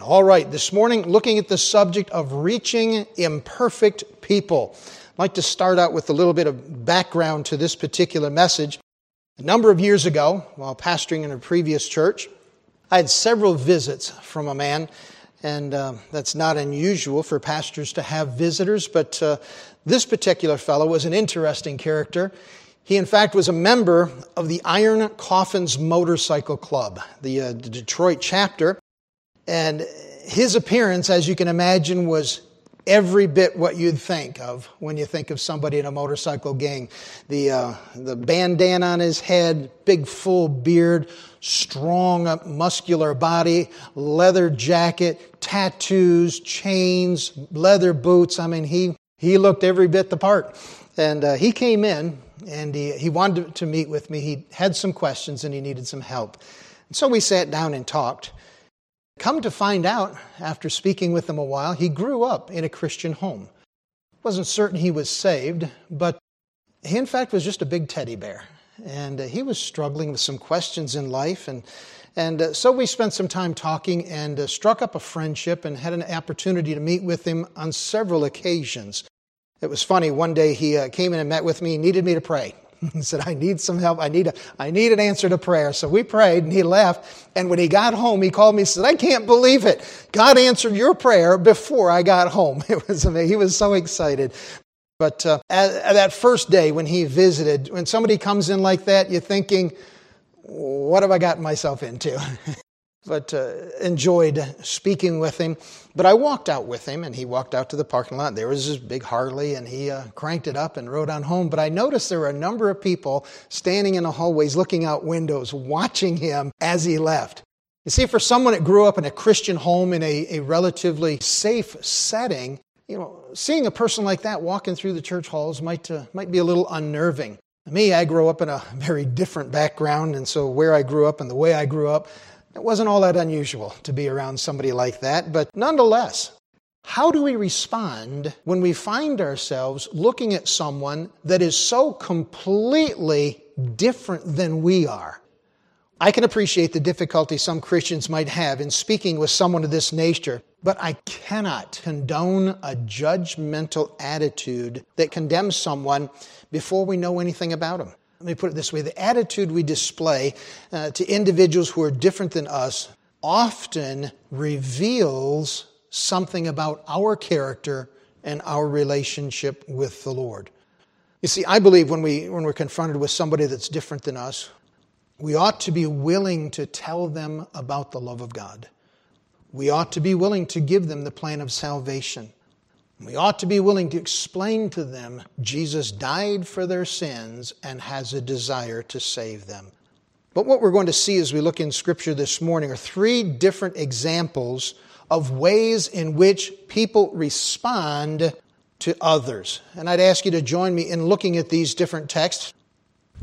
All right, this morning, looking at the subject of reaching imperfect people. I'd like to start out with a little bit of background to this particular message. A number of years ago, while pastoring in a previous church, I had several visits from a man, and uh, that's not unusual for pastors to have visitors, but uh, this particular fellow was an interesting character. He, in fact, was a member of the Iron Coffins Motorcycle Club, the, uh, the Detroit chapter. And his appearance, as you can imagine, was every bit what you'd think of when you think of somebody in a motorcycle gang. The, uh, the bandana on his head, big full beard, strong muscular body, leather jacket, tattoos, chains, leather boots. I mean, he, he looked every bit the part. And uh, he came in and he, he wanted to meet with me. He had some questions and he needed some help. And so we sat down and talked. Come to find out, after speaking with him a while, he grew up in a Christian home. Wasn't certain he was saved, but he, in fact, was just a big teddy bear. And uh, he was struggling with some questions in life. And, and uh, so we spent some time talking and uh, struck up a friendship and had an opportunity to meet with him on several occasions. It was funny. One day he uh, came in and met with me, needed me to pray. He said, I need some help. I need, a, I need an answer to prayer. So we prayed and he left. And when he got home, he called me and said, I can't believe it. God answered your prayer before I got home. It was amazing. He was so excited. But uh, at, at that first day when he visited, when somebody comes in like that, you're thinking, what have I gotten myself into? but uh, enjoyed speaking with him. But I walked out with him, and he walked out to the parking lot. There was his big Harley, and he uh, cranked it up and rode on home. But I noticed there were a number of people standing in the hallways, looking out windows, watching him as he left. You see, for someone that grew up in a Christian home in a, a relatively safe setting, you know, seeing a person like that walking through the church halls might, uh, might be a little unnerving. Me, I grew up in a very different background, and so where I grew up and the way I grew up, it wasn't all that unusual to be around somebody like that, but nonetheless, how do we respond when we find ourselves looking at someone that is so completely different than we are? I can appreciate the difficulty some Christians might have in speaking with someone of this nature, but I cannot condone a judgmental attitude that condemns someone before we know anything about them let me put it this way the attitude we display uh, to individuals who are different than us often reveals something about our character and our relationship with the Lord. You see, I believe when, we, when we're confronted with somebody that's different than us, we ought to be willing to tell them about the love of God. We ought to be willing to give them the plan of salvation. We ought to be willing to explain to them Jesus died for their sins and has a desire to save them. But what we're going to see as we look in Scripture this morning are three different examples of ways in which people respond to others. And I'd ask you to join me in looking at these different texts.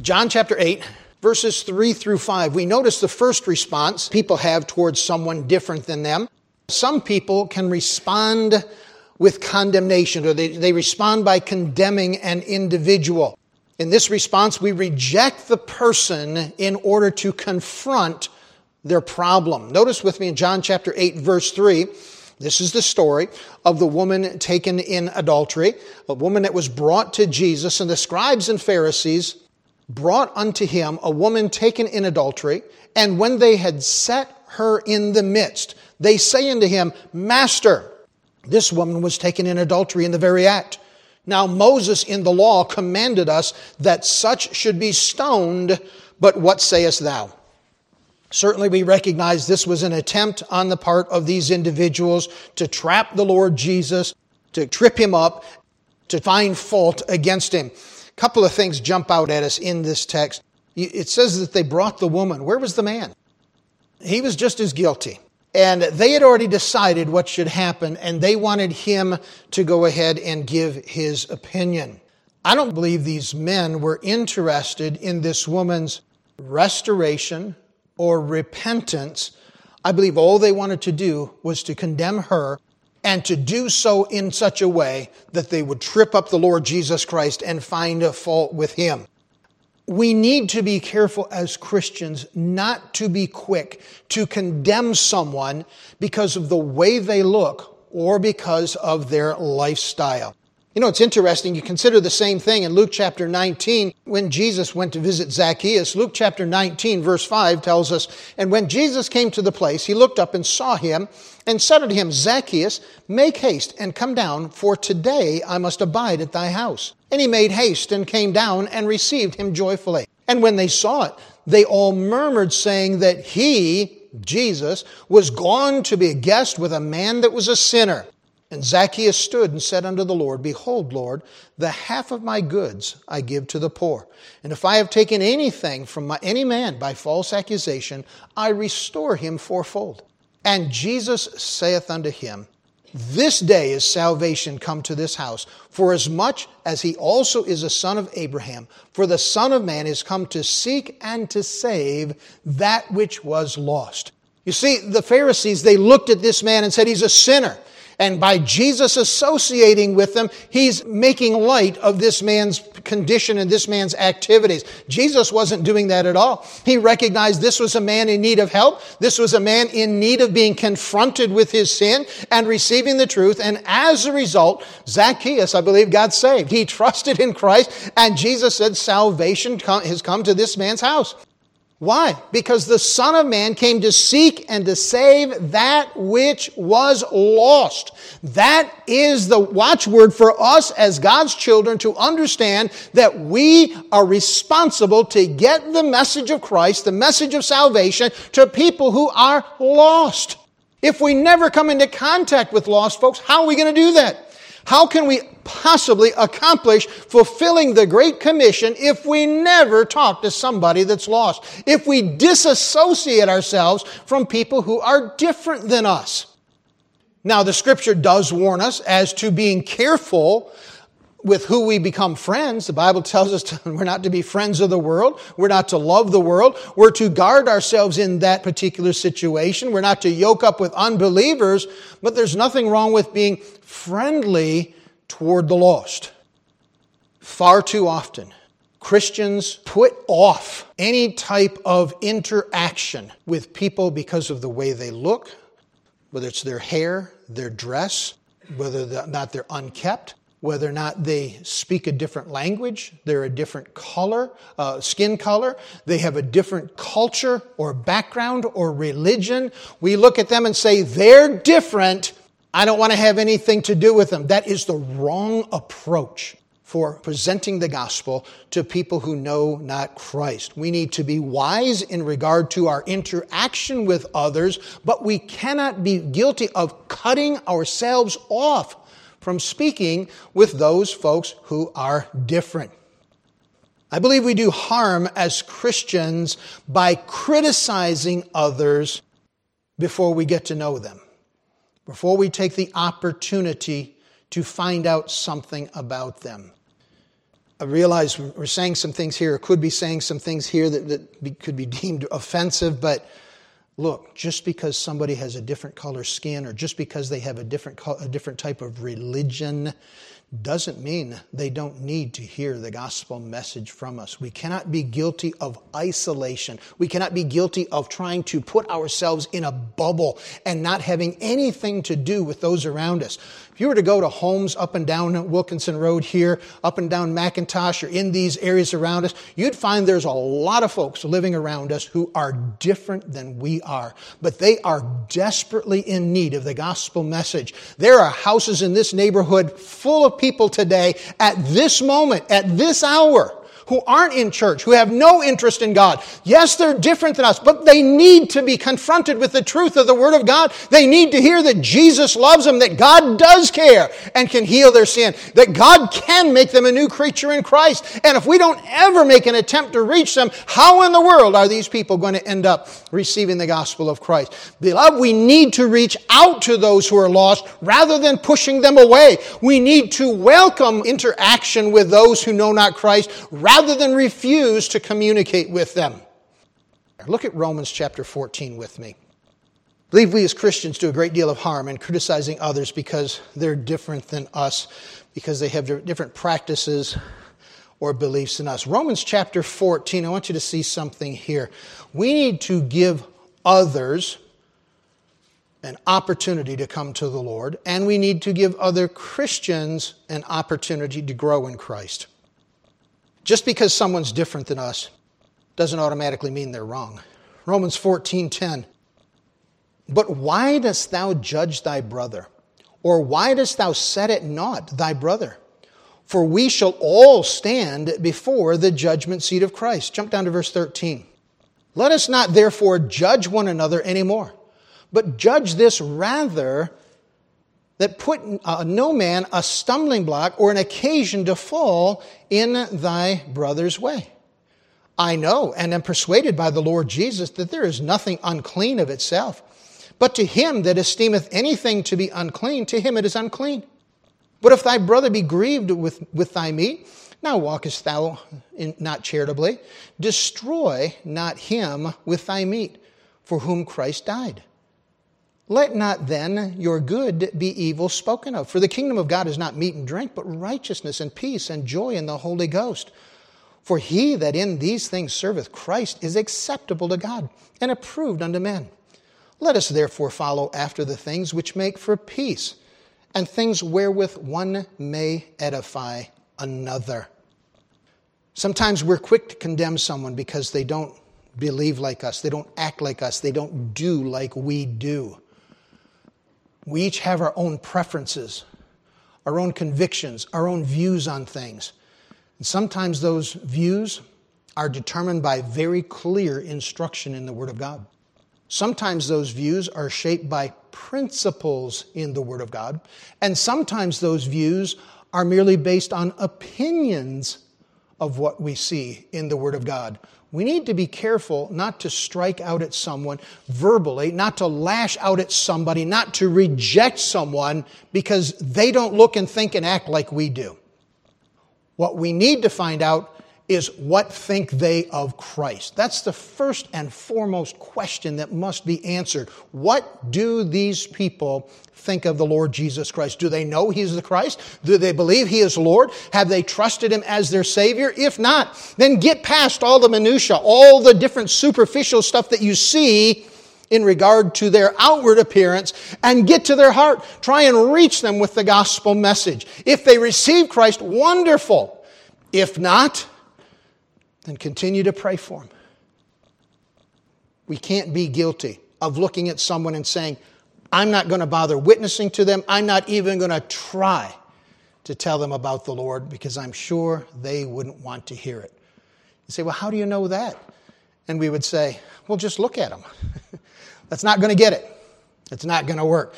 John chapter 8, verses 3 through 5. We notice the first response people have towards someone different than them. Some people can respond with condemnation, or they, they respond by condemning an individual. In this response, we reject the person in order to confront their problem. Notice with me in John chapter 8, verse 3. This is the story of the woman taken in adultery, a woman that was brought to Jesus, and the scribes and Pharisees brought unto him a woman taken in adultery, and when they had set her in the midst, they say unto him, Master, this woman was taken in adultery in the very act. Now, Moses in the law commanded us that such should be stoned, but what sayest thou? Certainly, we recognize this was an attempt on the part of these individuals to trap the Lord Jesus, to trip him up, to find fault against him. A couple of things jump out at us in this text. It says that they brought the woman. Where was the man? He was just as guilty. And they had already decided what should happen, and they wanted him to go ahead and give his opinion. I don't believe these men were interested in this woman's restoration or repentance. I believe all they wanted to do was to condemn her and to do so in such a way that they would trip up the Lord Jesus Christ and find a fault with him. We need to be careful as Christians not to be quick to condemn someone because of the way they look or because of their lifestyle. You know, it's interesting. You consider the same thing in Luke chapter 19 when Jesus went to visit Zacchaeus. Luke chapter 19, verse 5 tells us, And when Jesus came to the place, he looked up and saw him and said unto him, Zacchaeus, make haste and come down, for today I must abide at thy house. And he made haste and came down and received him joyfully. And when they saw it, they all murmured, saying that he, Jesus, was gone to be a guest with a man that was a sinner. And Zacchaeus stood and said unto the Lord, Behold, Lord, the half of my goods I give to the poor. And if I have taken anything from my, any man by false accusation, I restore him fourfold. And Jesus saith unto him, This day is salvation come to this house, for as much as he also is a son of Abraham. For the Son of Man is come to seek and to save that which was lost. You see, the Pharisees, they looked at this man and said, He's a sinner. And by Jesus associating with them, he's making light of this man's condition and this man's activities. Jesus wasn't doing that at all. He recognized this was a man in need of help. This was a man in need of being confronted with his sin and receiving the truth. And as a result, Zacchaeus, I believe, got saved. He trusted in Christ and Jesus said salvation has come to this man's house. Why? Because the Son of Man came to seek and to save that which was lost. That is the watchword for us as God's children to understand that we are responsible to get the message of Christ, the message of salvation, to people who are lost. If we never come into contact with lost folks, how are we going to do that? How can we possibly accomplish fulfilling the Great Commission if we never talk to somebody that's lost? If we disassociate ourselves from people who are different than us? Now, the scripture does warn us as to being careful with who we become friends. The Bible tells us to, we're not to be friends of the world. We're not to love the world. We're to guard ourselves in that particular situation. We're not to yoke up with unbelievers, but there's nothing wrong with being friendly toward the lost. Far too often, Christians put off any type of interaction with people because of the way they look, whether it's their hair, their dress, whether or not they're unkept, whether or not they speak a different language, they're a different color, uh, skin color, they have a different culture or background or religion. We look at them and say, they're different. I don't want to have anything to do with them. That is the wrong approach for presenting the gospel to people who know not Christ. We need to be wise in regard to our interaction with others, but we cannot be guilty of cutting ourselves off from speaking with those folks who are different. I believe we do harm as Christians by criticizing others before we get to know them, before we take the opportunity to find out something about them. I realize we're saying some things here, or could be saying some things here that, that could be deemed offensive, but look, just because somebody has a different color skin or just because they have a different, a different type of religion doesn't mean they don't need to hear the gospel message from us. We cannot be guilty of isolation. We cannot be guilty of trying to put ourselves in a bubble and not having anything to do with those around us. If you were to go to homes up and down Wilkinson Road here, up and down McIntosh, or in these areas around us, you'd find there's a lot of folks living around us who are different than we are. But they are desperately in need of the gospel message. There are houses in this neighborhood full of people today at this moment, at this hour, who aren't in church, who have no interest in God. Yes, they're different than us, but they need to be confronted with the truth of the Word of God. They need to hear that Jesus loves them, that God does care and can heal their sin, that God can make them a new creature in Christ. And if we don't ever make an attempt to reach them, how in the world are these people going to end up receiving the gospel of Christ? Beloved, we need to reach out to those who are lost rather than pushing them away. We need to welcome interaction with those who know not Christ rather rather than refuse to communicate with them. Look at Romans chapter 14 with me. I believe we as Christians do a great deal of harm in criticizing others because they're different than us, because they have different practices or beliefs than us. Romans chapter 14, I want you to see something here. We need to give others an opportunity to come to the Lord, and we need to give other Christians an opportunity to grow in Christ. Just because someone's different than us doesn't automatically mean they're wrong. Romans 14:10 But why dost thou judge thy brother? Or why dost thou set at naught thy brother? For we shall all stand before the judgment seat of Christ. Jump down to verse 13. Let us not therefore judge one another anymore, but judge this rather that put uh, no man a stumbling block or an occasion to fall in thy brother's way. I know and am persuaded by the Lord Jesus that there is nothing unclean of itself. But to him that esteemeth anything to be unclean, to him it is unclean. But if thy brother be grieved with, with thy meat, now walkest thou in, not charitably. Destroy not him with thy meat, for whom Christ died. Let not then your good be evil spoken of. For the kingdom of God is not meat and drink, but righteousness and peace and joy in the Holy Ghost. For he that in these things serveth Christ is acceptable to God and approved unto men. Let us therefore follow after the things which make for peace and things wherewith one may edify another. Sometimes we're quick to condemn someone because they don't believe like us, they don't act like us, they don't do like we do. We each have our own preferences, our own convictions, our own views on things. And sometimes those views are determined by very clear instruction in the Word of God. Sometimes those views are shaped by principles in the Word of God, and sometimes those views are merely based on opinions of what we see in the Word of God we need to be careful not to strike out at someone verbally, not to lash out at somebody, not to reject someone because they don't look and think and act like we do. What we need to find out is what think they of Christ? That's the first and foremost question that must be answered. What do these people think of the Lord Jesus Christ? Do they know He is the Christ? Do they believe He is Lord? Have they trusted Him as their Savior? If not, then get past all the minutia, all the different superficial stuff that you see in regard to their outward appearance and get to their heart. Try and reach them with the gospel message. If they receive Christ, wonderful. If not, then continue to pray for them. We can't be guilty of looking at someone and saying, I'm not going to bother witnessing to them. I'm not even going to try to tell them about the Lord because I'm sure they wouldn't want to hear it. You say, Well, how do you know that? And we would say, Well, just look at them. That's not going to get it. It's not going to work.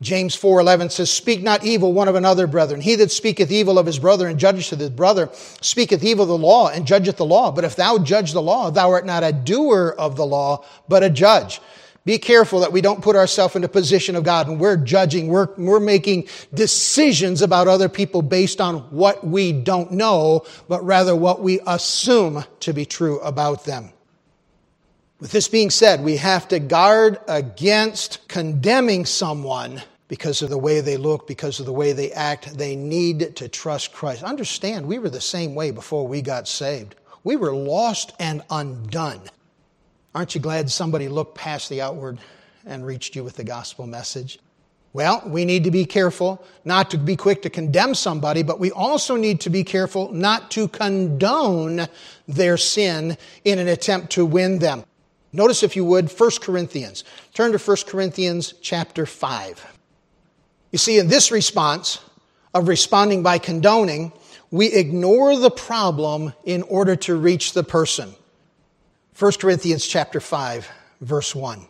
James 4:11 says, "Speak not evil one of another, brethren. He that speaketh evil of his brother and judgeth his brother speaketh evil of the law and judgeth the law. But if thou judge the law, thou art not a doer of the law, but a judge." Be careful that we don't put ourselves in a position of God and we're judging, we're, we're making decisions about other people based on what we don't know, but rather what we assume to be true about them. With this being said, we have to guard against condemning someone because of the way they look, because of the way they act. They need to trust Christ. Understand, we were the same way before we got saved. We were lost and undone. Aren't you glad somebody looked past the outward and reached you with the gospel message? Well, we need to be careful not to be quick to condemn somebody, but we also need to be careful not to condone their sin in an attempt to win them. Notice, if you would, 1 Corinthians. Turn to 1 Corinthians chapter 5. You see, in this response of responding by condoning, we ignore the problem in order to reach the person. 1 Corinthians chapter 5, verse 1.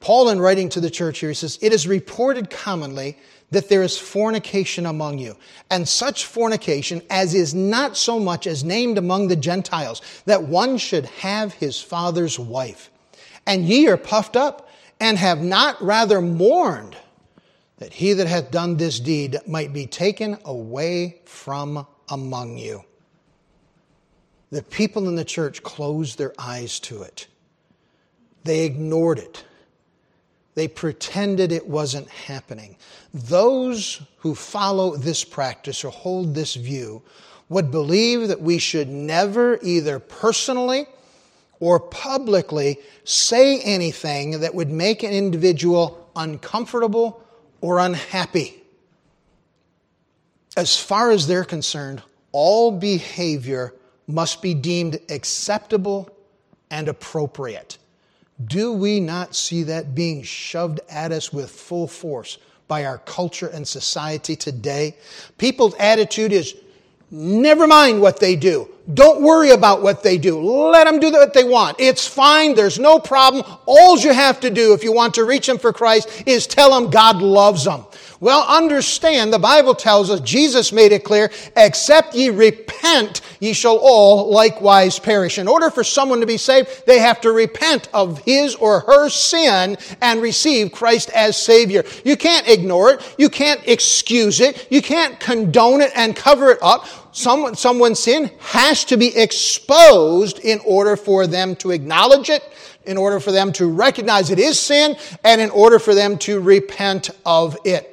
Paul, in writing to the church here, he says, It is reported commonly that there is fornication among you, and such fornication as is not so much as named among the Gentiles, that one should have his father's wife. And ye are puffed up, and have not rather mourned that he that hath done this deed might be taken away from among you. The people in the church closed their eyes to it. They ignored it. They pretended it wasn't happening. Those who follow this practice or hold this view would believe that we should never either personally or publicly say anything that would make an individual uncomfortable or unhappy. As far as they're concerned, all behavior must be deemed acceptable and appropriate. Do we not see that being shoved at us with full force by our culture and society today? People's attitude is never mind what they do. Don't worry about what they do. Let them do what they want. It's fine. There's no problem. All you have to do if you want to reach them for Christ is tell them God loves them. Well, understand, the Bible tells us, Jesus made it clear, except ye repent, ye shall all likewise perish. In order for someone to be saved, they have to repent of his or her sin and receive Christ as Savior. You can't ignore it. You can't excuse it. You can't condone it and cover it up. Someone, someone's sin has to be exposed in order for them to acknowledge it, in order for them to recognize it is sin, and in order for them to repent of it.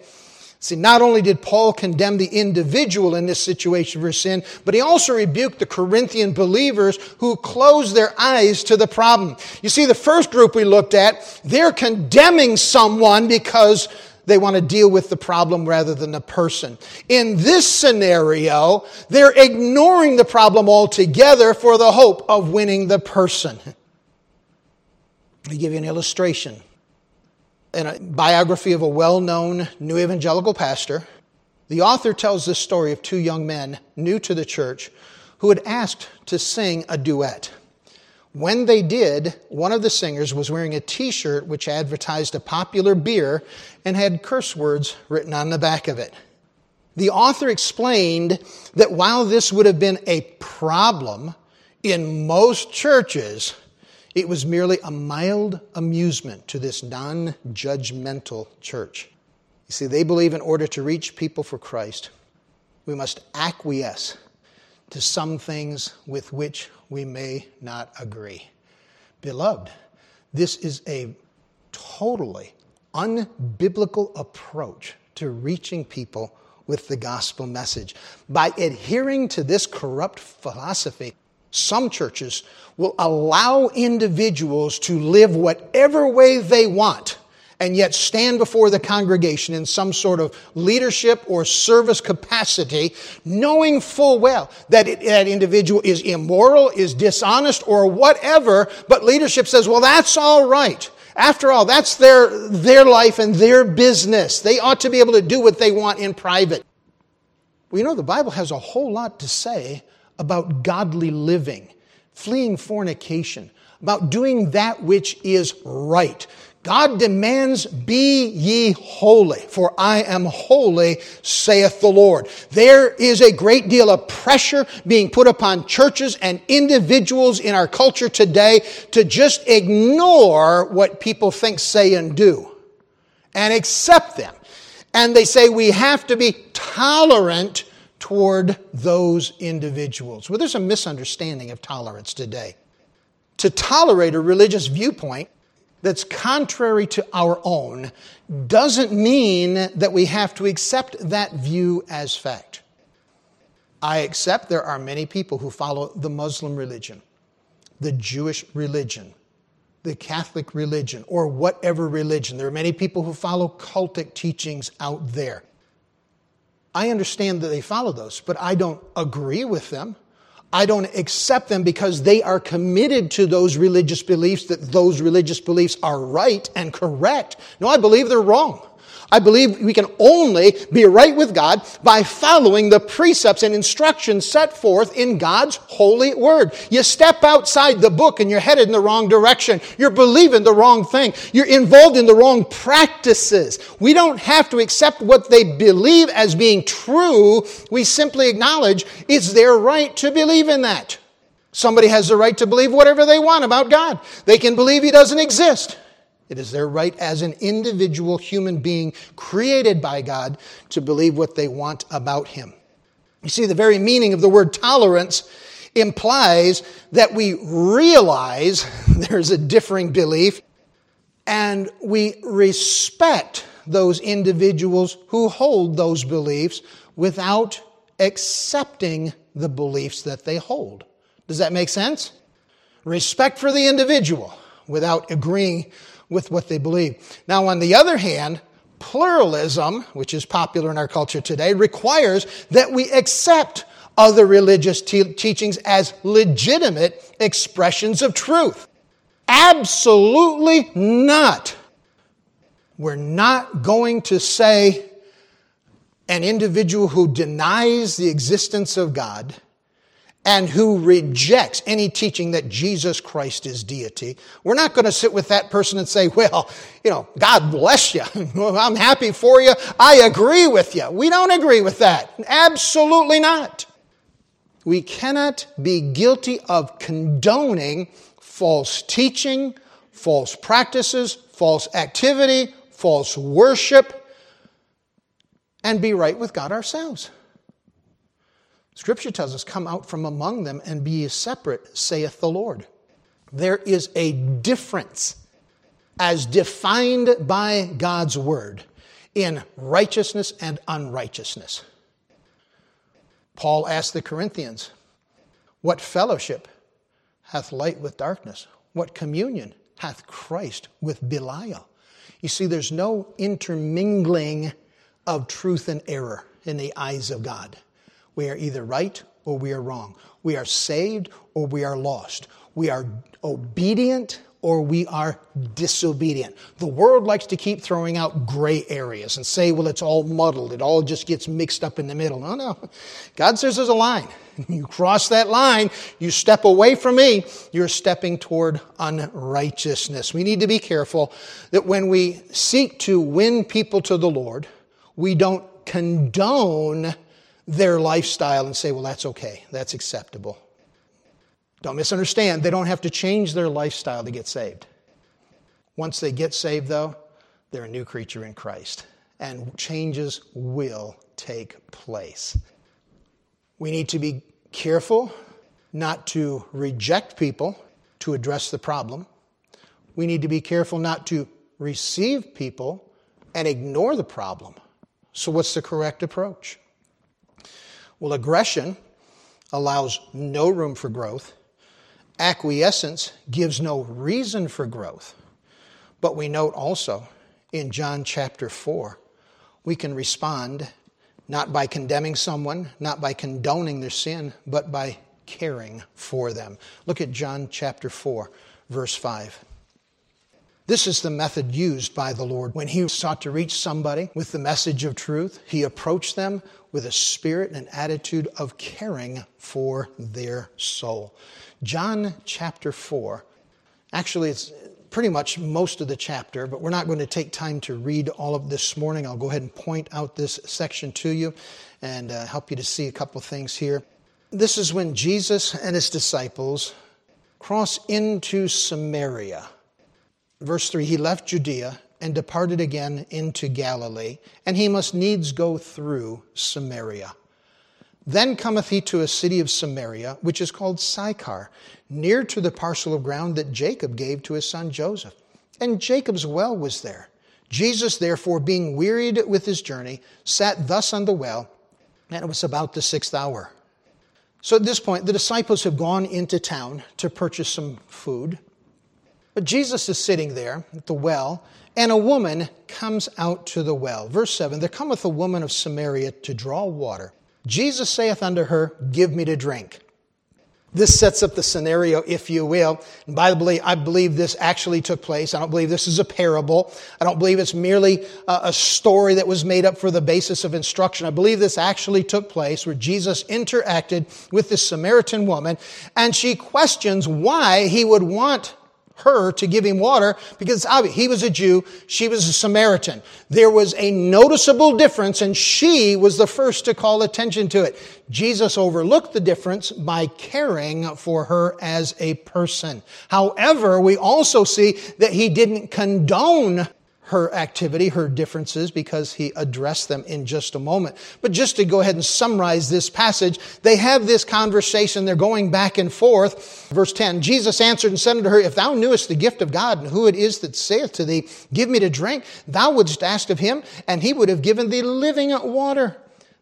See, not only did Paul condemn the individual in this situation for sin, but he also rebuked the Corinthian believers who closed their eyes to the problem. You see, the first group we looked at, they're condemning someone because they want to deal with the problem rather than the person. In this scenario, they're ignoring the problem altogether for the hope of winning the person. Let me give you an illustration in a biography of a well known new evangelical pastor, the author tells this story of two young men new to the church who had asked to sing a duet. When they did, one of the singers was wearing a t shirt which advertised a popular beer and had curse words written on the back of it. The author explained that while this would have been a problem in most churches, it was merely a mild amusement to this non judgmental church. You see, they believe in order to reach people for Christ, we must acquiesce to some things with which we may not agree. Beloved, this is a totally unbiblical approach to reaching people with the gospel message. By adhering to this corrupt philosophy, some churches will allow individuals to live whatever way they want and yet stand before the congregation in some sort of leadership or service capacity, knowing full well that it, that individual is immoral, is dishonest, or whatever, but leadership says, well, that's all right. After all, that's their, their life and their business. They ought to be able to do what they want in private. Well, you know, the Bible has a whole lot to say about godly living, fleeing fornication, about doing that which is right. God demands, Be ye holy, for I am holy, saith the Lord. There is a great deal of pressure being put upon churches and individuals in our culture today to just ignore what people think, say, and do and accept them. And they say we have to be tolerant toward those individuals. Well, there's a misunderstanding of tolerance today. To tolerate a religious viewpoint that's contrary to our own doesn't mean that we have to accept that view as fact. I accept there are many people who follow the Muslim religion, the Jewish religion, the Catholic religion, or whatever religion. There are many people who follow cultic teachings out there. I understand that they follow those, but I don't agree with them. I don't accept them because they are committed to those religious beliefs that those religious beliefs are right and correct. No, I believe they're wrong. I believe we can only be right with God by following the precepts and instructions set forth in God's holy word. You step outside the book and you're headed in the wrong direction. You're believing the wrong thing. You're involved in the wrong practices. We don't have to accept what they believe as being true. We simply acknowledge it's their right to believe in that. Somebody has the right to believe whatever they want about God. They can believe He doesn't exist. It is their right as an individual human being created by God to believe what they want about Him. You see, the very meaning of the word tolerance implies that we realize there's a differing belief and we respect those individuals who hold those beliefs without accepting the beliefs that they hold. Does that make sense? Respect for the individual without agreeing with what they believe. Now, on the other hand, pluralism, which is popular in our culture today, requires that we accept other religious te- teachings as legitimate expressions of truth. Absolutely not. We're not going to say an individual who denies the existence of God and who rejects any teaching that Jesus Christ is deity. We're not going to sit with that person and say, well, you know, God bless you. I'm happy for you. I agree with you. We don't agree with that. Absolutely not. We cannot be guilty of condoning false teaching, false practices, false activity, false worship, and be right with God ourselves. Scripture tells us, Come out from among them and be separate, saith the Lord. There is a difference as defined by God's word in righteousness and unrighteousness. Paul asked the Corinthians, What fellowship hath light with darkness? What communion hath Christ with Belial? You see, there's no intermingling of truth and error in the eyes of God. We are either right or we are wrong. We are saved or we are lost. We are obedient or we are disobedient. The world likes to keep throwing out gray areas and say, well, it's all muddled. It all just gets mixed up in the middle. No, no. God says there's a line. You cross that line, you step away from me, you're stepping toward unrighteousness. We need to be careful that when we seek to win people to the Lord, we don't condone their lifestyle and say, well, that's okay, that's acceptable. Don't misunderstand, they don't have to change their lifestyle to get saved. Once they get saved, though, they're a new creature in Christ, and changes will take place. We need to be careful not to reject people to address the problem. We need to be careful not to receive people and ignore the problem. So, what's the correct approach? Well, aggression allows no room for growth. Acquiescence gives no reason for growth. But we note also in John chapter 4, we can respond not by condemning someone, not by condoning their sin, but by caring for them. Look at John chapter 4, verse 5. This is the method used by the Lord when he sought to reach somebody with the message of truth. He approached them with a spirit and an attitude of caring for their soul. John chapter 4, actually, it's pretty much most of the chapter, but we're not going to take time to read all of this morning. I'll go ahead and point out this section to you and uh, help you to see a couple things here. This is when Jesus and his disciples cross into Samaria. Verse 3 He left Judea and departed again into Galilee, and he must needs go through Samaria. Then cometh he to a city of Samaria, which is called Sychar, near to the parcel of ground that Jacob gave to his son Joseph. And Jacob's well was there. Jesus, therefore, being wearied with his journey, sat thus on the well, and it was about the sixth hour. So at this point, the disciples have gone into town to purchase some food. But Jesus is sitting there at the well, and a woman comes out to the well. Verse 7 There cometh a woman of Samaria to draw water. Jesus saith unto her, Give me to drink. This sets up the scenario, if you will. And by the way, I believe this actually took place. I don't believe this is a parable. I don't believe it's merely a story that was made up for the basis of instruction. I believe this actually took place where Jesus interacted with this Samaritan woman and she questions why he would want her to give him water because he was a Jew, she was a Samaritan. There was a noticeable difference and she was the first to call attention to it. Jesus overlooked the difference by caring for her as a person. However, we also see that he didn't condone her activity, her differences, because he addressed them in just a moment. But just to go ahead and summarize this passage, they have this conversation. They're going back and forth. Verse 10, Jesus answered and said unto her, If thou knewest the gift of God and who it is that saith to thee, Give me to drink, thou wouldst ask of him, and he would have given thee living water.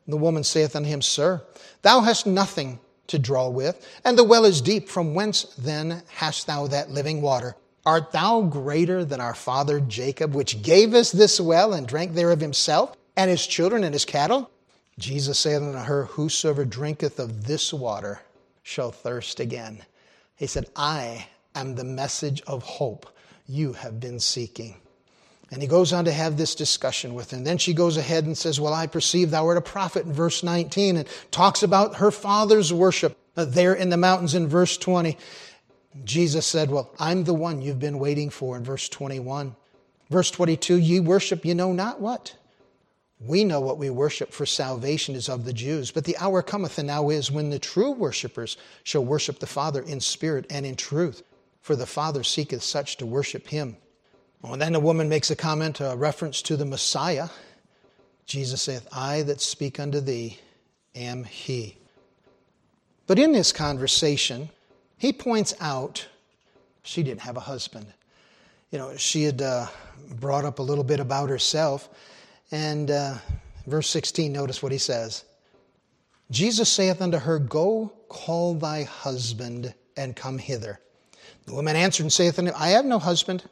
The woman saith unto him, Sir, thou hast nothing to draw with, and the well is deep. From whence then hast thou that living water? Art thou greater than our father Jacob, which gave us this well and drank thereof himself, and his children and his cattle? Jesus saith unto her, Whosoever drinketh of this water shall thirst again. He said, I am the message of hope you have been seeking. And he goes on to have this discussion with her. And then she goes ahead and says, Well, I perceive thou art a prophet in verse 19 and talks about her father's worship there in the mountains in verse 20. Jesus said, Well, I'm the one you've been waiting for in verse 21. Verse 22, ye worship, you know not what. We know what we worship, for salvation is of the Jews. But the hour cometh and now is when the true worshippers shall worship the Father in spirit and in truth, for the Father seeketh such to worship him. Well, then the woman makes a comment, a reference to the Messiah. Jesus saith, I that speak unto thee am he. But in this conversation, he points out she didn't have a husband. You know, she had uh, brought up a little bit about herself. And uh, verse 16, notice what he says Jesus saith unto her, Go call thy husband and come hither. The woman answered and saith unto him, I have no husband.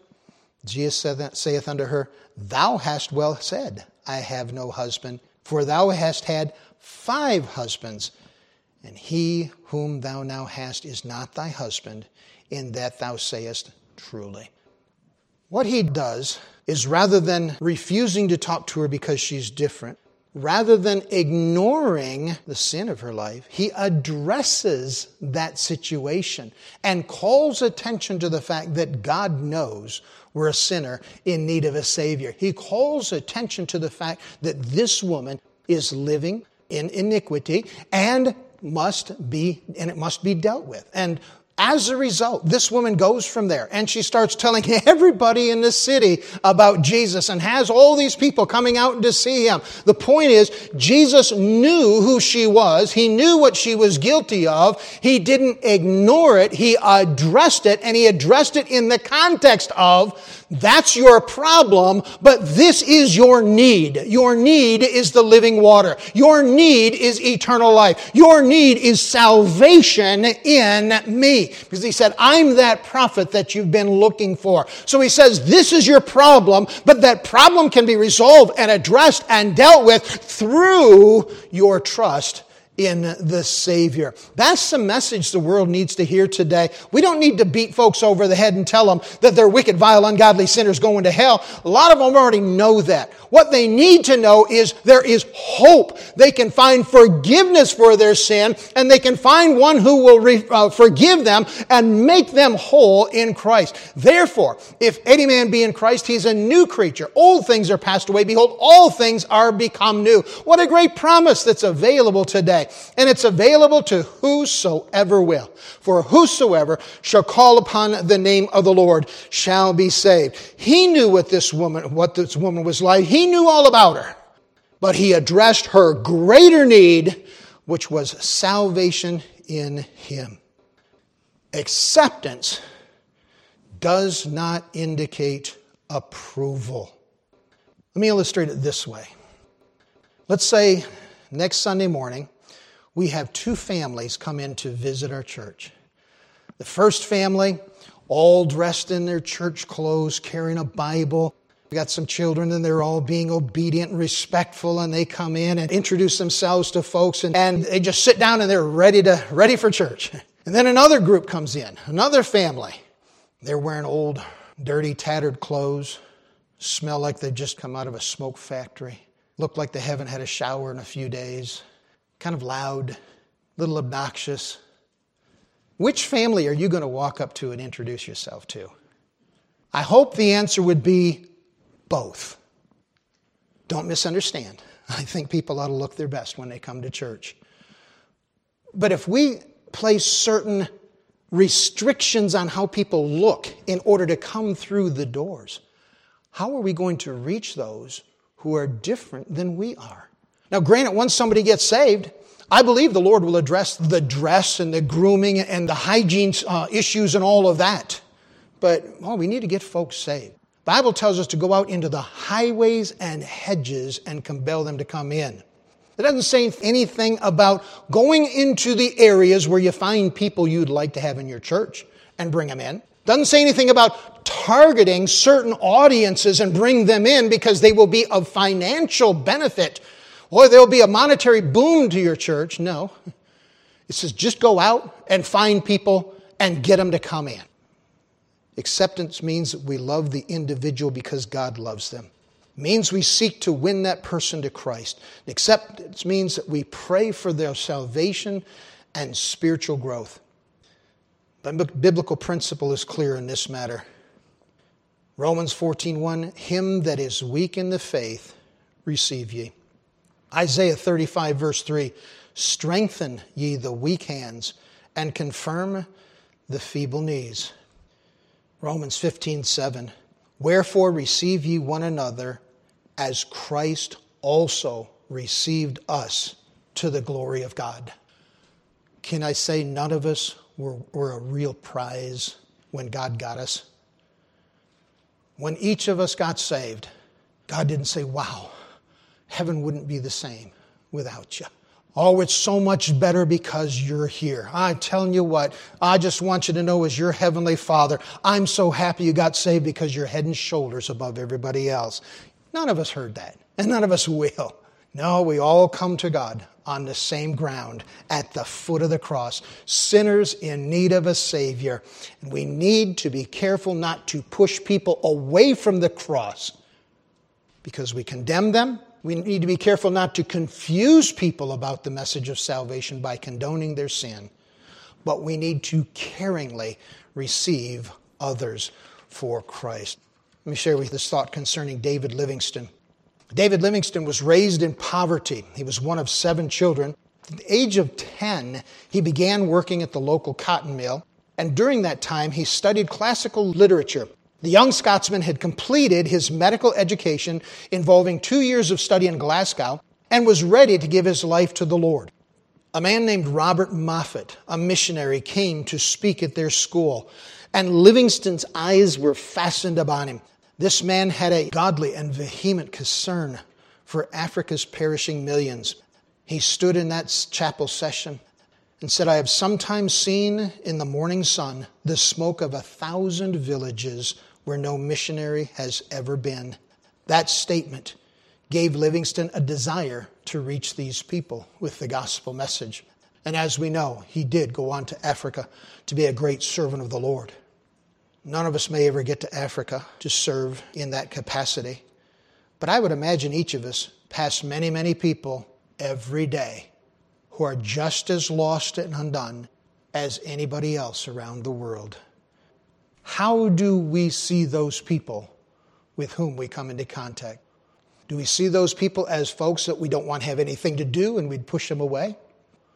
Jesus saith unto her, Thou hast well said, I have no husband, for thou hast had five husbands, and he whom thou now hast is not thy husband, in that thou sayest truly. What he does is rather than refusing to talk to her because she's different, rather than ignoring the sin of her life, he addresses that situation and calls attention to the fact that God knows we're a sinner in need of a Savior. He calls attention to the fact that this woman is living in iniquity and must be, and it must be dealt with. And as a result, this woman goes from there and she starts telling everybody in the city about Jesus and has all these people coming out to see him. The point is, Jesus knew who she was. He knew what she was guilty of. He didn't ignore it. He addressed it and he addressed it in the context of that's your problem, but this is your need. Your need is the living water. Your need is eternal life. Your need is salvation in me. Because he said, I'm that prophet that you've been looking for. So he says, this is your problem, but that problem can be resolved and addressed and dealt with through your trust in the Savior. That's the message the world needs to hear today. We don't need to beat folks over the head and tell them that they're wicked, vile, ungodly sinners going to hell. A lot of them already know that. What they need to know is there is hope. They can find forgiveness for their sin and they can find one who will re- uh, forgive them and make them whole in Christ. Therefore, if any man be in Christ, he's a new creature. Old things are passed away. Behold, all things are become new. What a great promise that's available today. And it's available to whosoever will. For whosoever shall call upon the name of the Lord shall be saved. He knew what this woman, what this woman was like. He knew all about her. But he addressed her greater need, which was salvation in him. Acceptance does not indicate approval. Let me illustrate it this way. Let's say next Sunday morning, we have two families come in to visit our church. The first family, all dressed in their church clothes, carrying a Bible. We got some children and they're all being obedient and respectful and they come in and introduce themselves to folks and, and they just sit down and they're ready to, ready for church. And then another group comes in, another family. They're wearing old, dirty, tattered clothes, smell like they've just come out of a smoke factory, look like they haven't had a shower in a few days kind of loud, a little obnoxious. Which family are you going to walk up to and introduce yourself to? I hope the answer would be both. Don't misunderstand. I think people ought to look their best when they come to church. But if we place certain restrictions on how people look in order to come through the doors, how are we going to reach those who are different than we are? Now, granted, once somebody gets saved, I believe the Lord will address the dress and the grooming and the hygiene uh, issues and all of that. But, we need to get folks saved. The Bible tells us to go out into the highways and hedges and compel them to come in. It doesn't say anything about going into the areas where you find people you'd like to have in your church and bring them in. It doesn't say anything about targeting certain audiences and bring them in because they will be of financial benefit or there'll be a monetary boom to your church. No. It says just go out and find people and get them to come in. Acceptance means that we love the individual because God loves them. It means we seek to win that person to Christ. Acceptance means that we pray for their salvation and spiritual growth. But biblical principle is clear in this matter. Romans 14:1 Him that is weak in the faith receive ye. Isaiah 35 verse 3 Strengthen ye the weak hands and confirm the feeble knees. Romans 15, 7. Wherefore receive ye one another as Christ also received us to the glory of God. Can I say none of us were, were a real prize when God got us? When each of us got saved, God didn't say, Wow, heaven wouldn't be the same without you. Oh, it's so much better because you're here. I'm telling you what, I just want you to know as your heavenly Father, I'm so happy you got saved because you're head and shoulders above everybody else. None of us heard that, and none of us will. No, we all come to God on the same ground at the foot of the cross, sinners in need of a Savior. And we need to be careful not to push people away from the cross because we condemn them we need to be careful not to confuse people about the message of salvation by condoning their sin, but we need to caringly receive others for Christ. Let me share with you this thought concerning David Livingstone. David Livingstone was raised in poverty. He was one of seven children. At the age of 10, he began working at the local cotton mill, and during that time, he studied classical literature. The young Scotsman had completed his medical education involving two years of study in Glasgow and was ready to give his life to the Lord. A man named Robert Moffat, a missionary, came to speak at their school, and Livingstone's eyes were fastened upon him. This man had a godly and vehement concern for Africa's perishing millions. He stood in that chapel session and said, I have sometimes seen in the morning sun the smoke of a thousand villages where no missionary has ever been. That statement gave Livingstone a desire to reach these people with the gospel message. And as we know, he did go on to Africa to be a great servant of the Lord. None of us may ever get to Africa to serve in that capacity. But I would imagine each of us pass many, many people every day who are just as lost and undone as anybody else around the world. How do we see those people with whom we come into contact? Do we see those people as folks that we don't want to have anything to do and we'd push them away?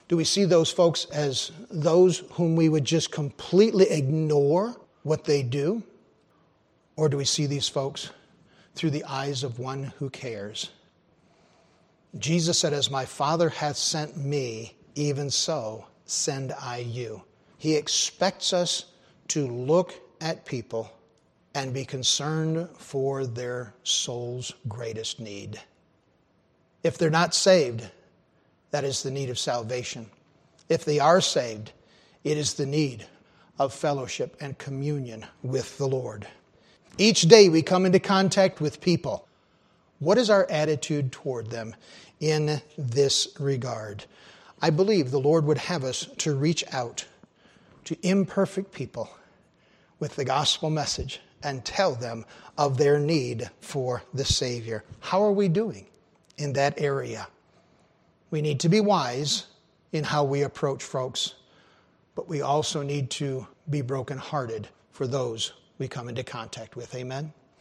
Do we see those folks as those whom we would just completely ignore what they do? Or do we see these folks through the eyes of one who cares? Jesus said, As my Father hath sent me, even so send I you. He expects us to look at people and be concerned for their soul's greatest need. If they're not saved, that is the need of salvation. If they are saved, it is the need of fellowship and communion with the Lord. Each day we come into contact with people. What is our attitude toward them in this regard? I believe the Lord would have us to reach out to imperfect people with the gospel message and tell them of their need for the Savior. How are we doing in that area? We need to be wise in how we approach folks, but we also need to be brokenhearted for those we come into contact with. Amen.